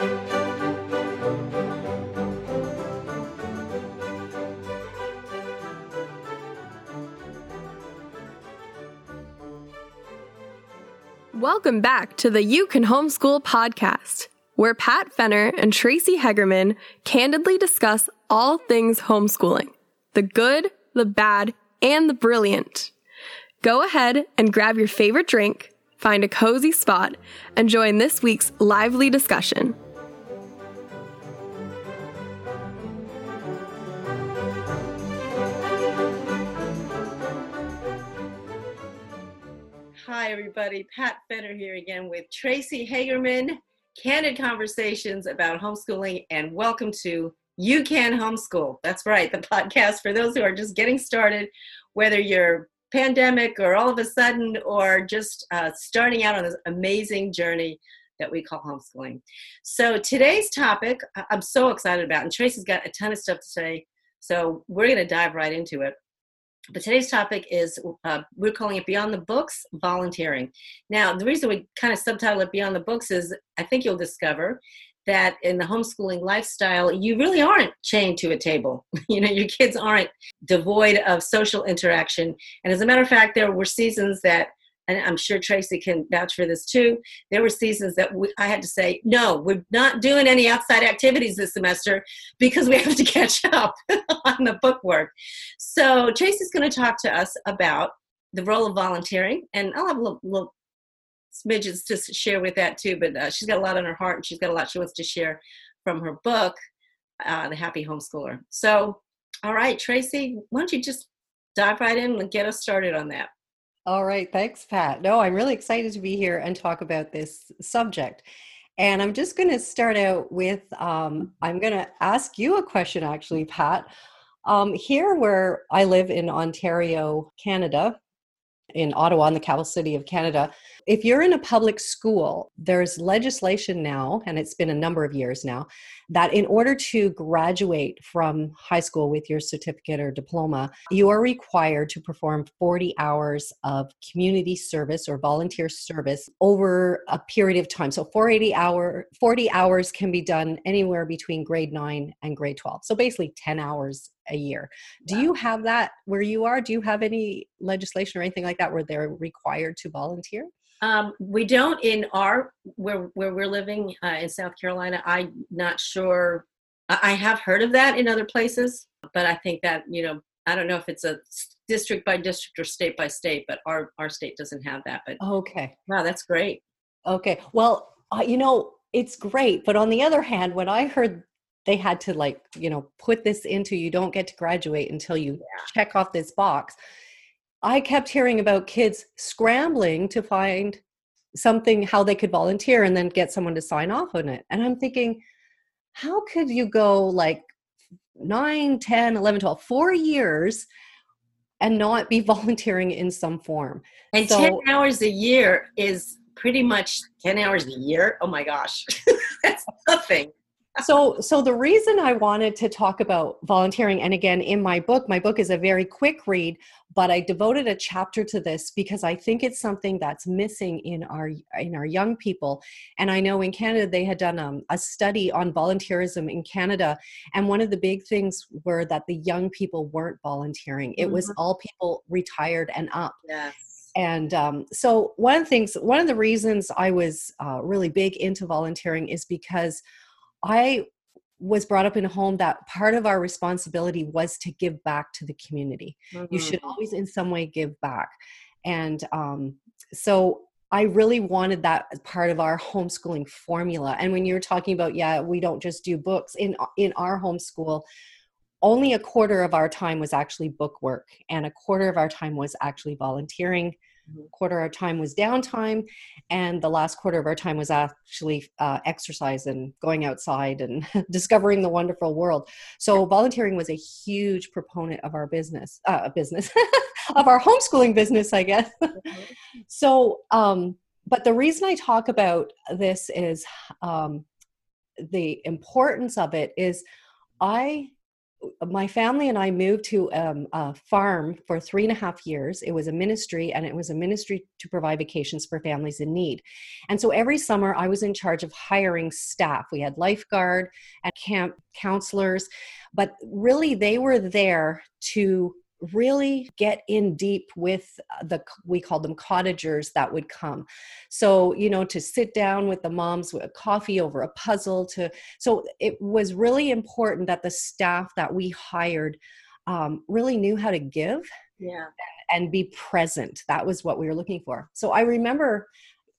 Welcome back to the You Can Homeschool podcast, where Pat Fenner and Tracy Hagerman candidly discuss all things homeschooling the good, the bad, and the brilliant. Go ahead and grab your favorite drink, find a cozy spot, and join this week's lively discussion. Hi, everybody. Pat Fenner here again with Tracy Hagerman. Candid conversations about homeschooling, and welcome to You Can Homeschool. That's right, the podcast for those who are just getting started, whether you're pandemic or all of a sudden or just uh, starting out on this amazing journey that we call homeschooling. So today's topic, I'm so excited about, and Tracy's got a ton of stuff to say. So we're going to dive right into it. But today's topic is uh, we're calling it Beyond the Books Volunteering. Now, the reason we kind of subtitle it Beyond the Books is I think you'll discover that in the homeschooling lifestyle, you really aren't chained to a table. you know, your kids aren't devoid of social interaction. And as a matter of fact, there were seasons that and I'm sure Tracy can vouch for this too. There were seasons that we, I had to say, no, we're not doing any outside activities this semester because we have to catch up on the book work. So Tracy's going to talk to us about the role of volunteering, and I'll have a little, little smidgens to share with that too. But uh, she's got a lot on her heart, and she's got a lot she wants to share from her book, uh, The Happy Homeschooler. So, all right, Tracy, why don't you just dive right in and get us started on that? All right, thanks, Pat. No, I'm really excited to be here and talk about this subject. And I'm just going to start out with um, I'm going to ask you a question, actually, Pat. Um, here, where I live in Ontario, Canada, in Ottawa, in the capital city of Canada, if you're in a public school, there's legislation now, and it's been a number of years now, that in order to graduate from high school with your certificate or diploma, you are required to perform 40 hours of community service or volunteer service over a period of time. So 480 hour 40 hours can be done anywhere between grade 9 and grade 12. So basically 10 hours a year. Do wow. you have that where you are? Do you have any legislation or anything like that where they're required to volunteer? Um, we don't in our where where we're living uh, in South Carolina. I'm not sure. I have heard of that in other places, but I think that you know I don't know if it's a district by district or state by state, but our our state doesn't have that. But okay, wow, that's great. Okay, well, uh, you know it's great, but on the other hand, when I heard they had to like you know put this into you don't get to graduate until you yeah. check off this box I kept hearing about kids scrambling to find something how they could volunteer and then get someone to sign off on it. And I'm thinking, how could you go like 9, 10, 11, 12, four years and not be volunteering in some form? And so, 10 hours a year is pretty much 10 hours a year. Oh my gosh, that's nothing so so the reason i wanted to talk about volunteering and again in my book my book is a very quick read but i devoted a chapter to this because i think it's something that's missing in our in our young people. And i know in canada they had done um, a study on volunteerism in canada and one of the big things were that the young people weren't volunteering. It mm-hmm. was all people retired and up. Yes. And um, so one of the things one of the reasons i was uh, really big into volunteering is because I was brought up in a home that part of our responsibility was to give back to the community. Mm-hmm. You should always, in some way, give back. And um, so I really wanted that part of our homeschooling formula. And when you're talking about, yeah, we don't just do books in in our homeschool, only a quarter of our time was actually book work, and a quarter of our time was actually volunteering. Quarter of our time was downtime and the last quarter of our time was actually uh, exercise and going outside and discovering the wonderful world so volunteering was a huge proponent of our business uh, business of our homeschooling business i guess mm-hmm. so um, but the reason i talk about this is um, the importance of it is i my family and I moved to um, a farm for three and a half years. It was a ministry, and it was a ministry to provide vacations for families in need. And so every summer, I was in charge of hiring staff. We had lifeguard and camp counselors, but really, they were there to really get in deep with uh, the we called them cottagers that would come. So you know to sit down with the moms with a coffee over a puzzle to so it was really important that the staff that we hired um, really knew how to give yeah. and be present. That was what we were looking for. So i remember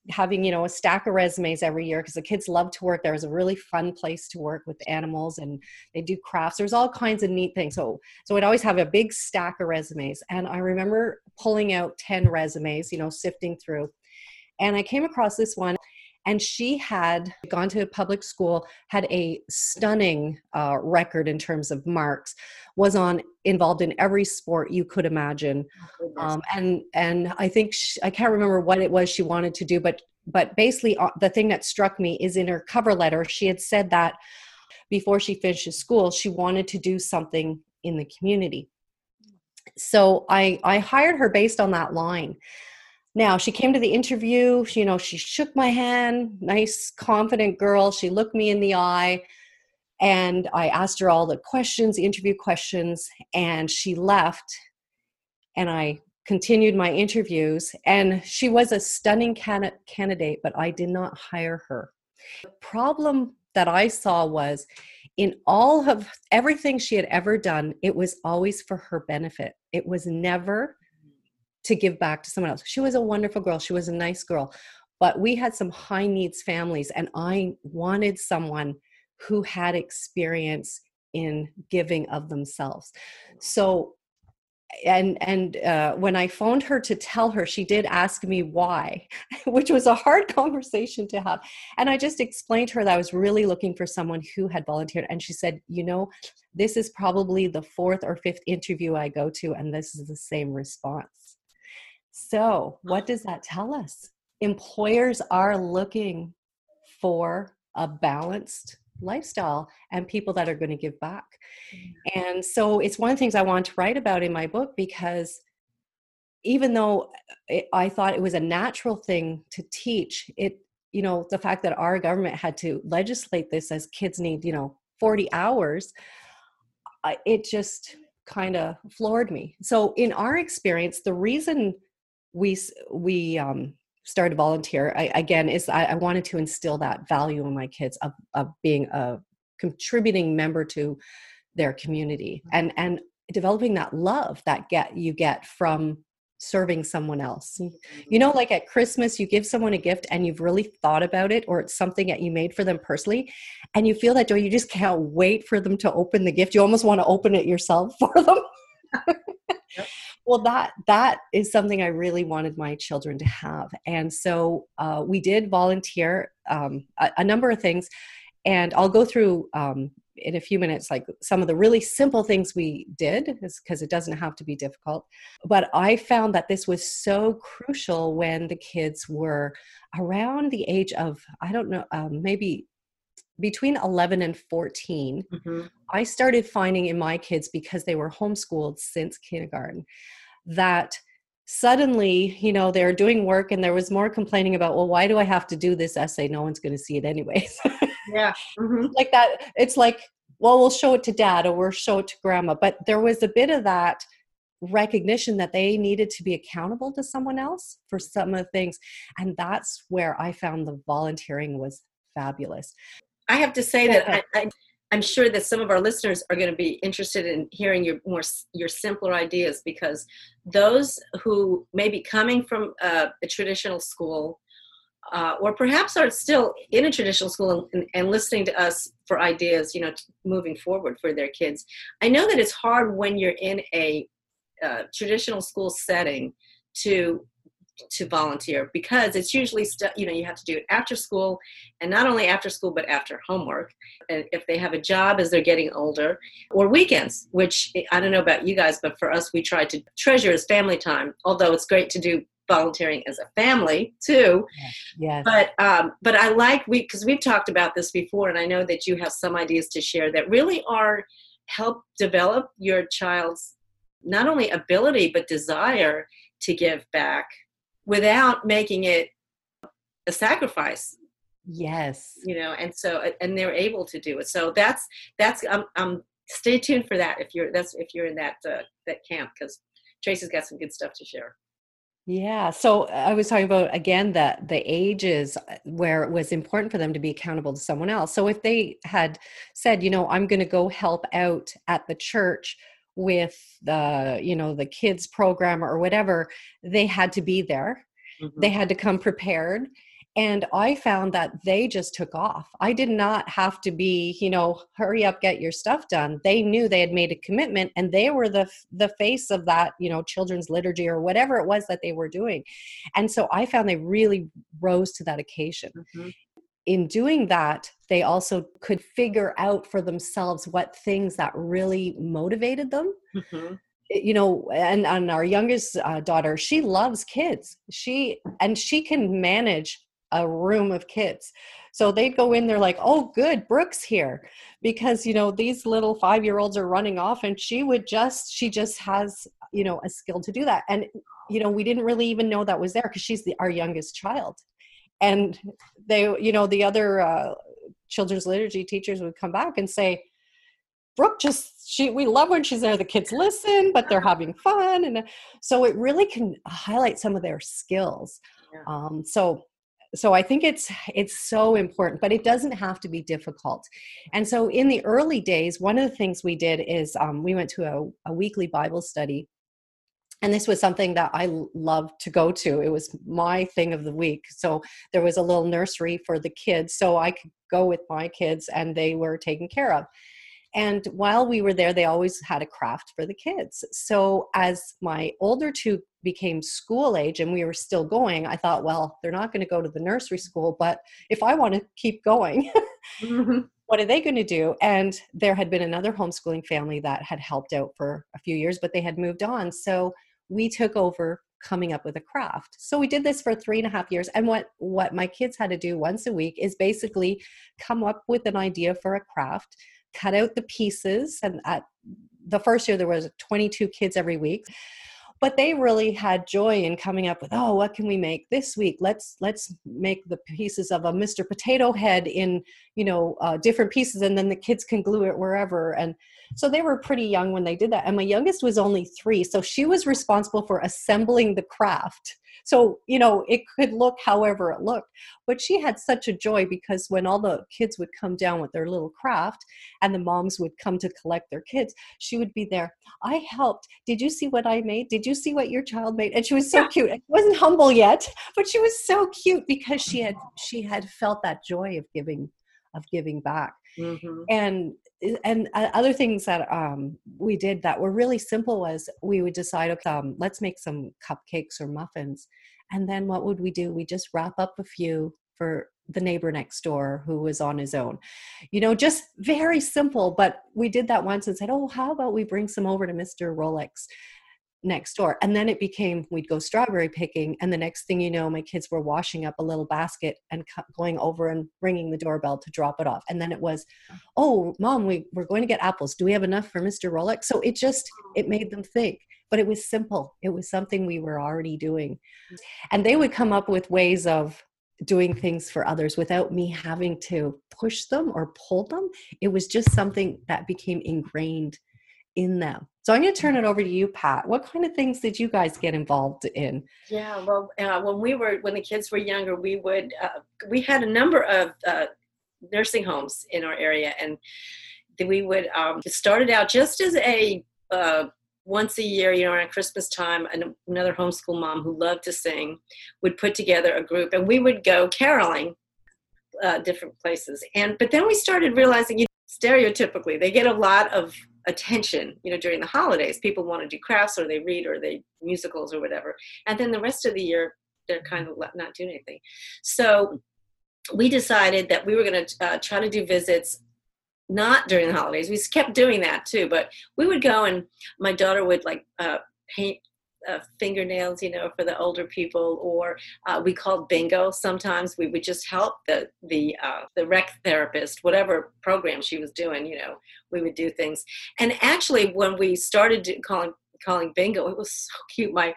having you know a stack of resumes every year because the kids love to work there. Was a really fun place to work with animals and they do crafts. There's all kinds of neat things. So so i'd always have a big stack of resumes and i remember pulling out 10 resumes you know sifting through. And i came across this one and she had gone to a public school had a stunning uh, record in terms of marks was on involved in every sport you could imagine. Oh, um, and and i think she, i can't remember what it was she wanted to do but but basically uh, the thing that struck me is in her cover letter she had said that before she finishes school she wanted to do something in the community. So i i hired her based on that line now she came to the interview she, you know she shook my hand nice confident girl she looked me in the eye and I asked her all the questions, interview questions, and she left. And I continued my interviews, and she was a stunning can- candidate, but I did not hire her. The problem that I saw was in all of everything she had ever done, it was always for her benefit. It was never to give back to someone else. She was a wonderful girl, she was a nice girl, but we had some high needs families, and I wanted someone who had experience in giving of themselves. So and and uh, when i phoned her to tell her she did ask me why which was a hard conversation to have and i just explained to her that i was really looking for someone who had volunteered and she said you know this is probably the fourth or fifth interview i go to and this is the same response so what does that tell us employers are looking for a balanced lifestyle and people that are going to give back. Mm-hmm. And so it's one of the things I want to write about in my book because even though it, I thought it was a natural thing to teach, it, you know, the fact that our government had to legislate this as kids need, you know, 40 hours, it just kind of floored me. So in our experience, the reason we we um, started volunteer. I, again is I, I, wanted to instill that value in my kids of, of being a contributing member to their community mm-hmm. and and developing that love that get you get from serving someone else. You know like at christmas you give someone a gift and you've really thought about it or it's something that you made for them personally and you feel that joy you just can't wait for them to open the gift. You almost want to open it yourself for them. Yep well that that is something i really wanted my children to have. And so uh, we did volunteer um, a, a, number of things. And i'll go through um, in a few minutes like some of the really simple things we did because it doesn't have to be difficult. But i found that this was so crucial when the kids were around the age of i don't know um, maybe between 11 and 14, mm-hmm. I started finding in my kids, because they were homeschooled since kindergarten, that suddenly, you know, they're doing work and there was more complaining about, well, why do I have to do this essay? No one's going to see it anyways. yeah. Mm-hmm. like that. It's like, well, we'll show it to dad or we'll show it to grandma. But there was a bit of that recognition that they needed to be accountable to someone else for some of the things. And that's where I found the volunteering was fabulous. I have to say that I, I, I'm sure that some of our listeners are going to be interested in hearing your more your simpler ideas because those who may be coming from a, a traditional school uh, or perhaps are still in a traditional school and, and, listening to us for ideas, you know, moving forward for their kids. I know that it's hard when you're in a uh, traditional school setting to to volunteer because it's usually st- you know you have to do it after school and not only after school but after homework. And if they have a job as they're getting older or weekends which i don't know about you guys but for us we try to treasure as family time although it's great to do volunteering as a family too. Yes, but um, but i like we because we've talked about this before and i know that you have some ideas to share that really are help develop your child's not only ability but desire to give back without making it a sacrifice yes you know and so and they're able to do it so that's that's um, um stay tuned for that if you're that's if you're in that uh, that camp because tracy's got some good stuff to share yeah. So I was talking about again that the ages uh, where it was important for them to be accountable to someone else. So if they had said, you know, I'm going to go help out at the church with the, you know, the kids program or whatever, they had to be there. Mm-hmm. They had to come prepared and i found that they just took off i did not have to be you know hurry up get your stuff done they knew they had made a commitment and they were the the face of that you know children's liturgy or whatever it was that they were doing and so i found they really rose to that occasion mm-hmm. In doing that they also could figure out for themselves what things that really motivated them mm-hmm you know and and our youngest uh, daughter she loves kids she and she can manage a room of kids. So they'd go in there like, oh, good, Brooke's here. Because, you know, these little five year olds are running off and she would just, she just has, you know, a skill to do that. And, you know, we didn't really even know that was there because she's the, our youngest child. And they, you know, the other uh, children's liturgy teachers would come back and say, Brooke just she we love when she's there. The kids listen, but they're having fun, and so it really can highlight some of their skills. Yeah. Um, so so i think it's it's so important but it doesn't have to be difficult and so in the early days one of the things we did is um, we went to a, a weekly bible study and this was something that i loved to go to it was my thing of the week so there was a little nursery for the kids so i could go with my kids and they were taken care of and while we were there, they always had a craft for the kids. So as my older two became school age and we were still going, I thought, well, they're not going to go to the nursery school, but if I want to keep going, mm-hmm. what are they going to do? And there had been another homeschooling family that had helped out for a few years, but they had moved on. So we took over coming up with a craft. So we did this for three and a half years and what what my kids had to do once a week is basically come up with an idea for a craft cut out the pieces and at the first year there was 22 kids every week but they really had joy in coming up with oh what can we make this week? Let's let's make the pieces of a mr potato head in you know uh, different pieces and then the kids can glue it wherever. And so they were pretty young when they did that and my youngest was only three so she was responsible for assembling the craft so, you know, it could look however it looked. But she had such a joy because when all the kids would come down with their little craft and the moms would come to collect their kids, she would be there. I helped. Did you see what I made? Did you see what your child made? And she was so cute. It wasn't humble yet, but she was so cute because she had she had felt that joy of giving of giving back. Mm-hmm. And and other things that um, we did that were really simple was we would decide okay um, let's make some cupcakes or muffins. And then what would we do? We just wrap up a few for the neighbor next door who was on his own. You know just very simple but we did that once and said oh how about we bring some over to mr rolex next door. And then it became we'd go strawberry picking. And the next thing you know, my kids were washing up a little basket and going over and ringing the doorbell to drop it off. And then it was, oh, mom, we, we're going to get apples. Do we have enough for Mr. Rolex? So it just, it made them think. But it was simple. It was something we were already doing. And they would come up with ways of doing things for others without me having to push them or pull them. It was just something that became ingrained in them. So I'm going to turn it over to you, Pat. What kind of things did you guys get involved in? Yeah, well, uh, when we were when the kids were younger, we would uh, we had a number of uh, nursing homes in our area, and we would um, it started out just as a uh, once a year, you know, around Christmas time, another homeschool mom who loved to sing would put together a group, and we would go caroling uh, different places. And but then we started realizing, you know, stereotypically, they get a lot of attention you know during the holidays. People want to do crafts or they read or they musicals or whatever. And then the rest of the year they're kind of not doing anything. So we decided that we were going to uh, try to do visits not during the holidays. We kept doing that too but we would go and my daughter would like uh, paint uh, fingernails, you know, for the older people, or uh, we called bingo. Sometimes we would just help the the uh, the rec therapist, whatever program she was doing. You know, we would do things. And actually, when we started calling calling bingo, it was so cute. My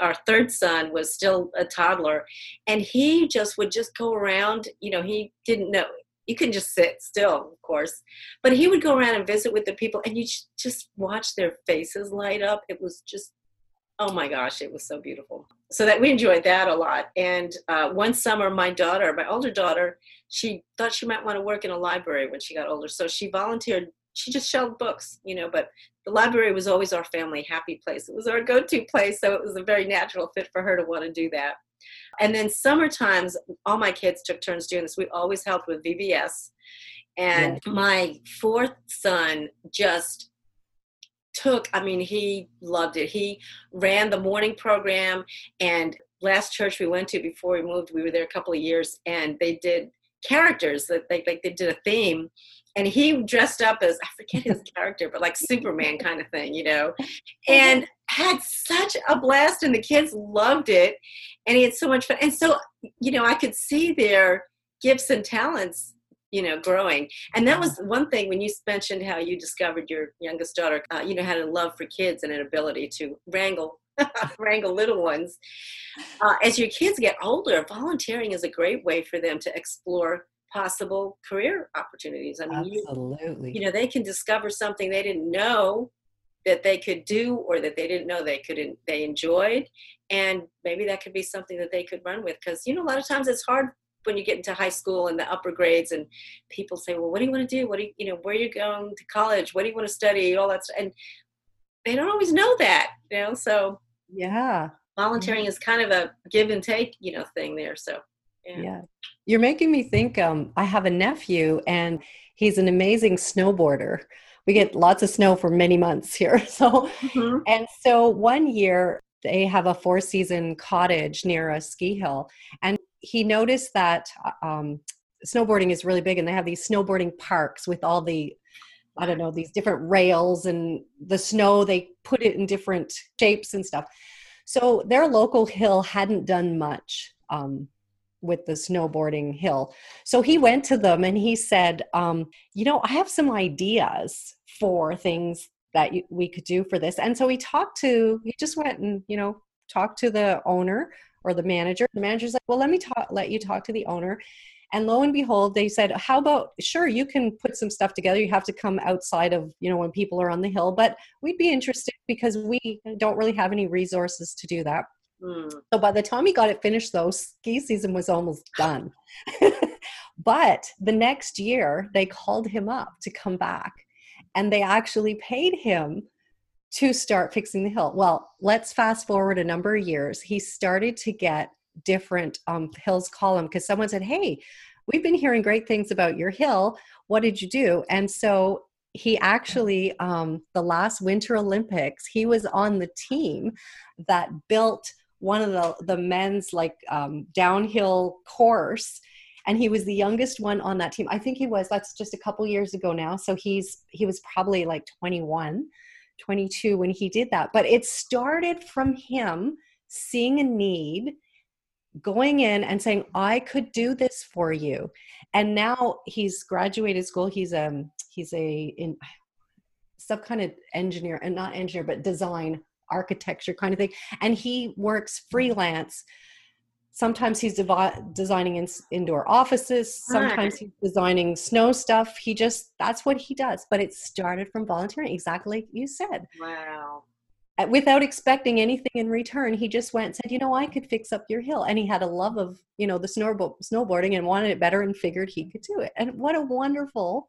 our third son was still a toddler, and he just would just go around. You know, he didn't know you can just sit still, of course. But he would go around and visit with the people, and you just watch their faces light up. It was just, oh my gosh, it was so beautiful. So that we enjoyed that a lot. And uh, one summer, my daughter, my older daughter, she thought she might want to work in a library when she got older. So she volunteered. She just shelved books, you know, but the library was always our family happy place. It was our go to place. So it was a very natural fit for her to want to do that. And then summer times, all my kids took turns doing this. We always helped with VBS. And yeah. my fourth son just took, I mean, he loved it. He ran the morning program. And last church we went to before we moved, we were there a couple of years, and they did characters that they like they did a theme and he dressed up as I forget his character, but like Superman kind of thing, you know, and had such a blast, and the kids loved it and he had so much fun. And so, you know, I could see their gifts and talents, you know, growing. And that was one thing when you mentioned how you discovered your youngest daughter, uh, you know, had a love for kids and an ability to wrangle. wrangle little ones. Uh, as your kids get older, volunteering is a great way for them to explore possible career opportunities. I mean, absolutely. You, you know, they can discover something they didn't know that they could do or that they didn't know they could they enjoyed and maybe that could be something that they could run with because you know a lot of times it's hard when you get into high school and the upper grades and people say well what do you want to do? What do you you know where are you going to college? What do you want to study? All that stuff and they don't always know that you know so yeah. volunteering is kind of a give and take you know thing there so yeah, yeah. you're making me think um, i have a nephew and he's an amazing snowboarder. We get lots of snow for many months here so mm-hmm. and so one year they have a four season cottage near a ski hill and he noticed that um, snowboarding is really big and they have these snowboarding parks with all the i don't know these different rails and the snow they put it in different shapes and stuff so their local hill hadn't done much um, with the snowboarding hill so he went to them and he said um, you know i have some ideas for things that we could do for this. And so he talked to, he just went and, you know, talked to the owner or the manager. The manager's like, well, let me talk, let you talk to the owner. And lo and behold, they said, how about, sure, you can put some stuff together. You have to come outside of, you know, when people are on the hill, but we'd be interested because we don't really have any resources to do that. Mm. So by the time he got it finished, though, ski season was almost done. but the next year, they called him up to come back and they actually paid him to start fixing the hill. Well, let's fast forward a number of years. He started to get different um, hills him because someone said, Hey, we've been hearing great things about your hill. What did you do? And so he actually, um, the last Winter Olympics, he was on the team that built one of the, the men's like um, downhill course and he was the youngest one on that team i think he was that's just a couple years ago now so he's he was probably like 21 22 when he did that but it started from him seeing a need going in and saying i could do this for you. And now he's graduated school. He's um he's a in some kind of engineer and not engineer but design architecture kind of thing. And he works freelance sometimes he's devi- designing in, indoor offices. Ah, sometimes right. he's designing snow stuff. He just that's what he does. But it started from volunteering exactly like you said. Wow. Uh, without expecting anything in return he just went and said you know i could fix up your hill. And he had a love of you know the snowbo- snowboarding and wanted it better and figured he could do it. And what a wonderful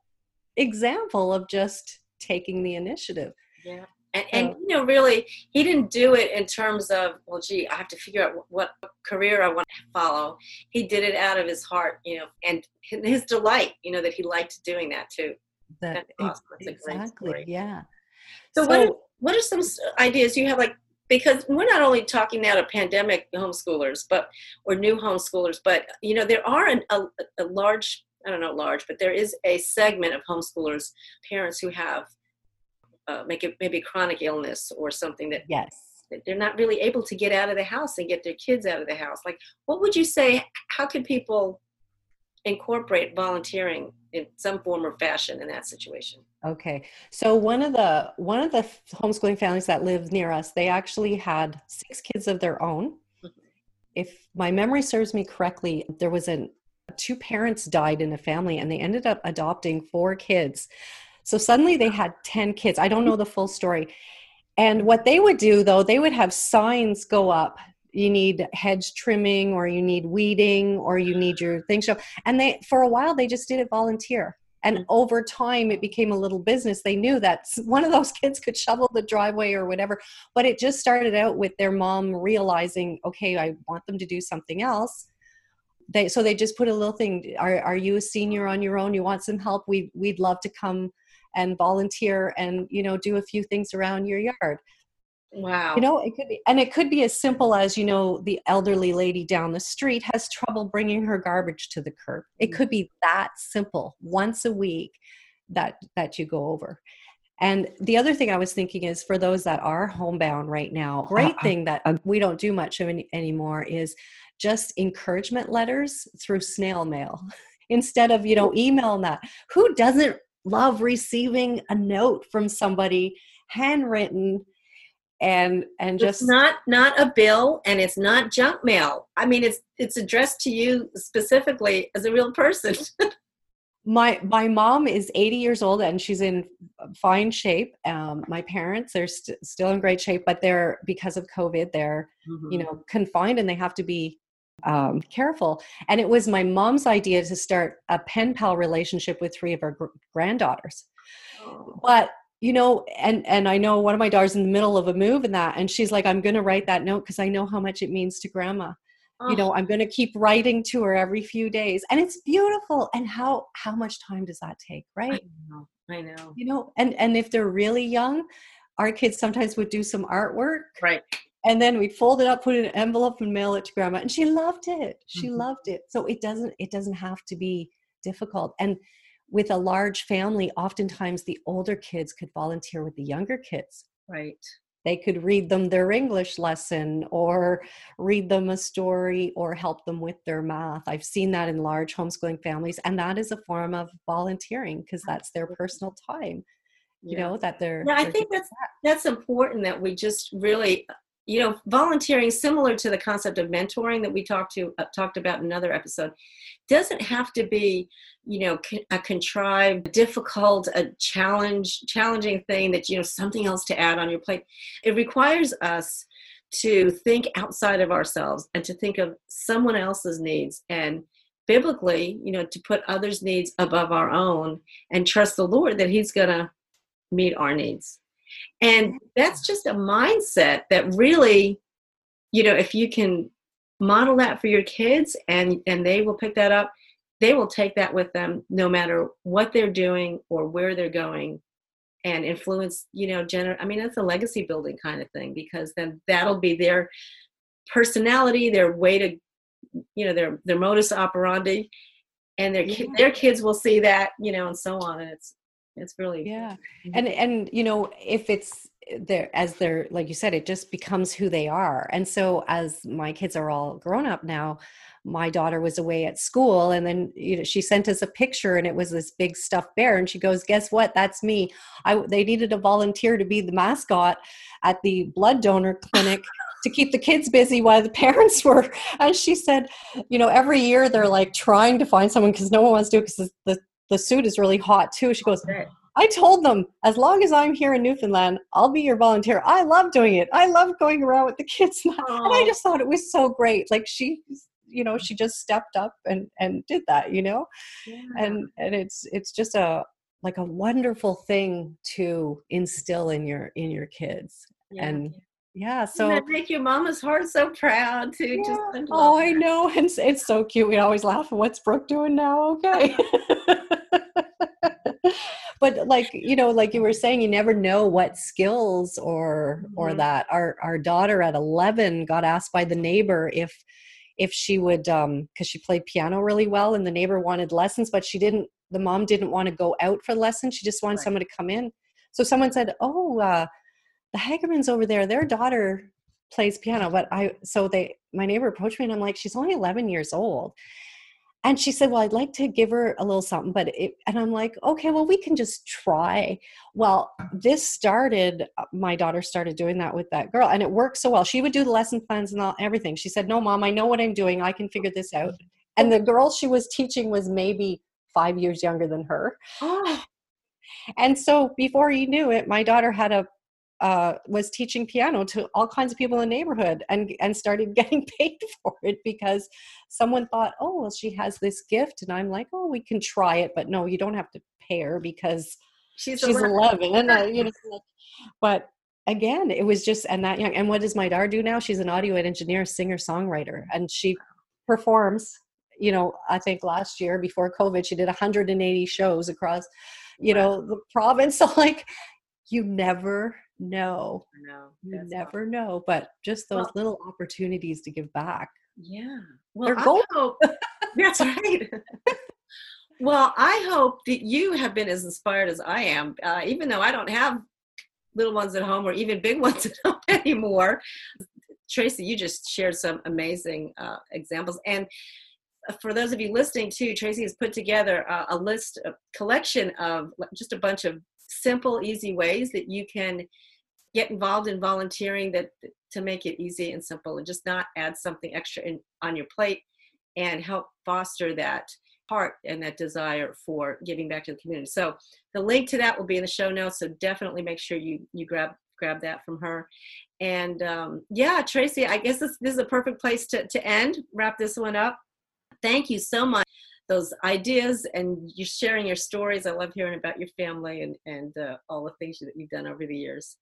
example of just taking the initiative. Yeah and, and you know really he didn't do it in terms of well gee i have to figure out what career i want to follow. He did it out of his heart you know and his delight you know that he liked doing that too. That, awesome. exactly yeah. So, so what what are some ideas you have like because we're not only talking now to pandemic homeschoolers but or new homeschoolers but you know there are an, a, a large i don't know large but there is a segment of homeschoolers parents who have uh, make it maybe chronic illness or something that yes. they're not really able to get out of the house and get their kids out of the house. Like what would you say how could people incorporate volunteering in some form or fashion in that situation? Okay. So one of the one of the homeschooling families that lived near us they actually had six kids of their own. Mm-hmm. if my memory serves me correctly there was an two parents died in a family and they ended up adopting four kids so suddenly they had 10 kids. I don't know the full story. And what they would do though they would have signs go up. You need hedge trimming or you need weeding or you need your thing show and they for a while they just did it volunteer. And mm. over time it became a little business. They knew that one of those kids could shovel the driveway or whatever. But it just started out with their mom realizing okay i want them to do something else. They so they just put a little thing are, are you a senior on your own? You want some help? We we'd love to come and volunteer and you know do a few things around your yard Wow. You know, it could be, and it could be as simple as, you know, the elderly lady down the street has trouble bringing her garbage to the curb. It mm. could be that simple once a week that, that you go over. And the other thing I was thinking is for those that are homebound right now, great uh, thing that we don't do much of any, anymore is just encouragement letters through snail mail instead of, you know, email that. Who doesn't love receiving a note from somebody handwritten and and just it's not not a bill and it's not junk mail. I mean it's it's addressed to you specifically as a real person. My my mom is 80 years old and she's in fine shape. Um, my parents are st- still in great shape but they're because of covid they're mm-hmm. you know confined and they have to be um, careful and it was my mom's idea to start a pen pal relationship with three of our gr- granddaughters. Oh. but you know and and i know one of my daughters in the middle of a move and that and she's like i'm going to write that note because i know how much it means to grandma. Oh. you know i'm going to keep writing to her every few days. And it's beautiful and how how much time does that take right? i know i know. You know and and if they're really young our kids sometimes would do some artwork right and then we'd fold it up put it in an envelope and mail it to grandma and she loved it she mm-hmm. loved it so it doesn't it doesn't have to be difficult and with a large family, oftentimes the older kids could volunteer with the younger kids. Right. They could read them their English lesson or read them a story or help them with their math. I've seen that in large homeschooling families, and that is a form of volunteering because that's their personal time. You yeah. know that they're. Yeah, I they're think that's that. that's important that we just really you know volunteering similar to the concept of mentoring that we talked to uh, talked about in another episode doesn't have to be you know a contrived difficult a challenge challenging thing that you know something else to add on your plate. It requires us to think outside of ourselves and to think of someone else's needs and biblically you know to put others needs above our own and trust the lord that he's going to meet our needs and that's just a mindset that really, you know, if you can model that for your kids and and they will pick that up, they will take that with them no matter what they're doing or where they're going and influence, you know, gener I mean, that's a legacy building kind of thing because then that'll be their personality, their way to you know, their their modus operandi and their yeah. their kids will see that, you know, and so on and it's it's really yeah. and and you know if it's there as they're like you said it just becomes who they are. And so as my kids are all grown up now my daughter was away at school and then you know she sent us a picture and it was this big stuffed bear and she goes guess what? That's me. I they needed a volunteer to be the mascot at the blood donor clinic to keep the kids busy while the parents were. And she said you know every year they're like trying to find someone because no one wants to do it because the the suit is really hot too. She goes, I told them, as long as I'm here in Newfoundland, I'll be your volunteer. I love doing it. I love going around with the kids. And I just thought it was so great. Like she, you know, she just stepped up and, and did that, you know? Yeah. And, and it's, it's just a, like a wonderful thing to instill in your, in your kids. Yeah. And yeah so that make your mama's heart so proud to yeah. just oh i know it's, it's so cute we always laugh what's brooke doing now okay but like you know like you were saying you never know what skills or mm-hmm. or that our our daughter at 11 got asked by the neighbor if if she would um because she played piano really well and the neighbor wanted lessons but she didn't the mom didn't want to go out for lessons she just wanted right. someone to come in so someone said oh uh the hagermans over there their daughter plays piano, but I so they my neighbor approached me and I'm like, she's only 11 years old. And she said, Well, I'd like to give her a little something, but it, and I'm like, Okay, well, we can just try. Well, this started, uh, my daughter started doing that with that girl, and it worked so well. She would do the lesson plans and all, everything. She said, No, mom, I know what I'm doing. I can figure this out. And the girl she was teaching was maybe five years younger than her. Oh. And so before you knew it, my daughter had a uh, was teaching piano to all kinds of people in the neighborhood and and started getting paid for it because someone thought, oh, well, she has this gift, and I'm like, oh, we can try it, but no, you don't have to pay her because she's, she's 11. 11. and I, you know, but again, it was just and that young. And what does my daughter do now? She's an audio engineer, singer, songwriter, and she performs. You know, I think last year before COVID, she did 180 shows across, you wow. know, the province. So like, you never know. No, you never awesome. know. But just those well, little opportunities to give back. Yeah. Well, I hope that's right. well, I hope that you have been as inspired as I am, uh, even though I don't have little ones at home or even big ones at home anymore. Tracy, you just shared some amazing uh, examples. And uh, for those of you listening too, Tracy has put together uh, a list, a collection of just a bunch of simple, easy ways that you can get involved in volunteering that to make it easy and simple and just not add something extra in, on your plate and help foster that heart and that desire for giving back to the community. So the link to that will be in the show notes. So definitely make sure you you grab grab that from her. And um, yeah, Tracy, I guess this, this is a perfect place to, to end, wrap this one up. Thank you so much those ideas and you sharing your stories. I love hearing about your family and, and uh, all the things that you've done over the years.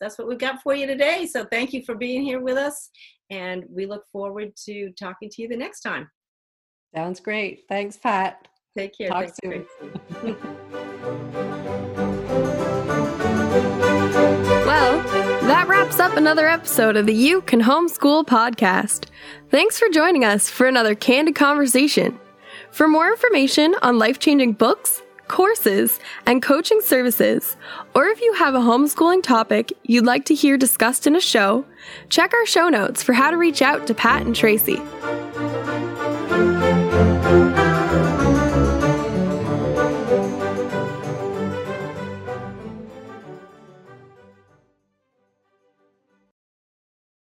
That's what we've got for you today. So thank you for being here with us. And we look forward to talking to you the next time. Sounds great. Thanks, Pat. Take care. Talk soon. well, that wraps up another episode of the You Can Homeschool podcast. Thanks for joining us for another candid conversation. For more information on life changing books, courses, and coaching services, or if you have a homeschooling topic you'd like to hear discussed in a show, check our show notes for how to reach out to Pat and Tracy.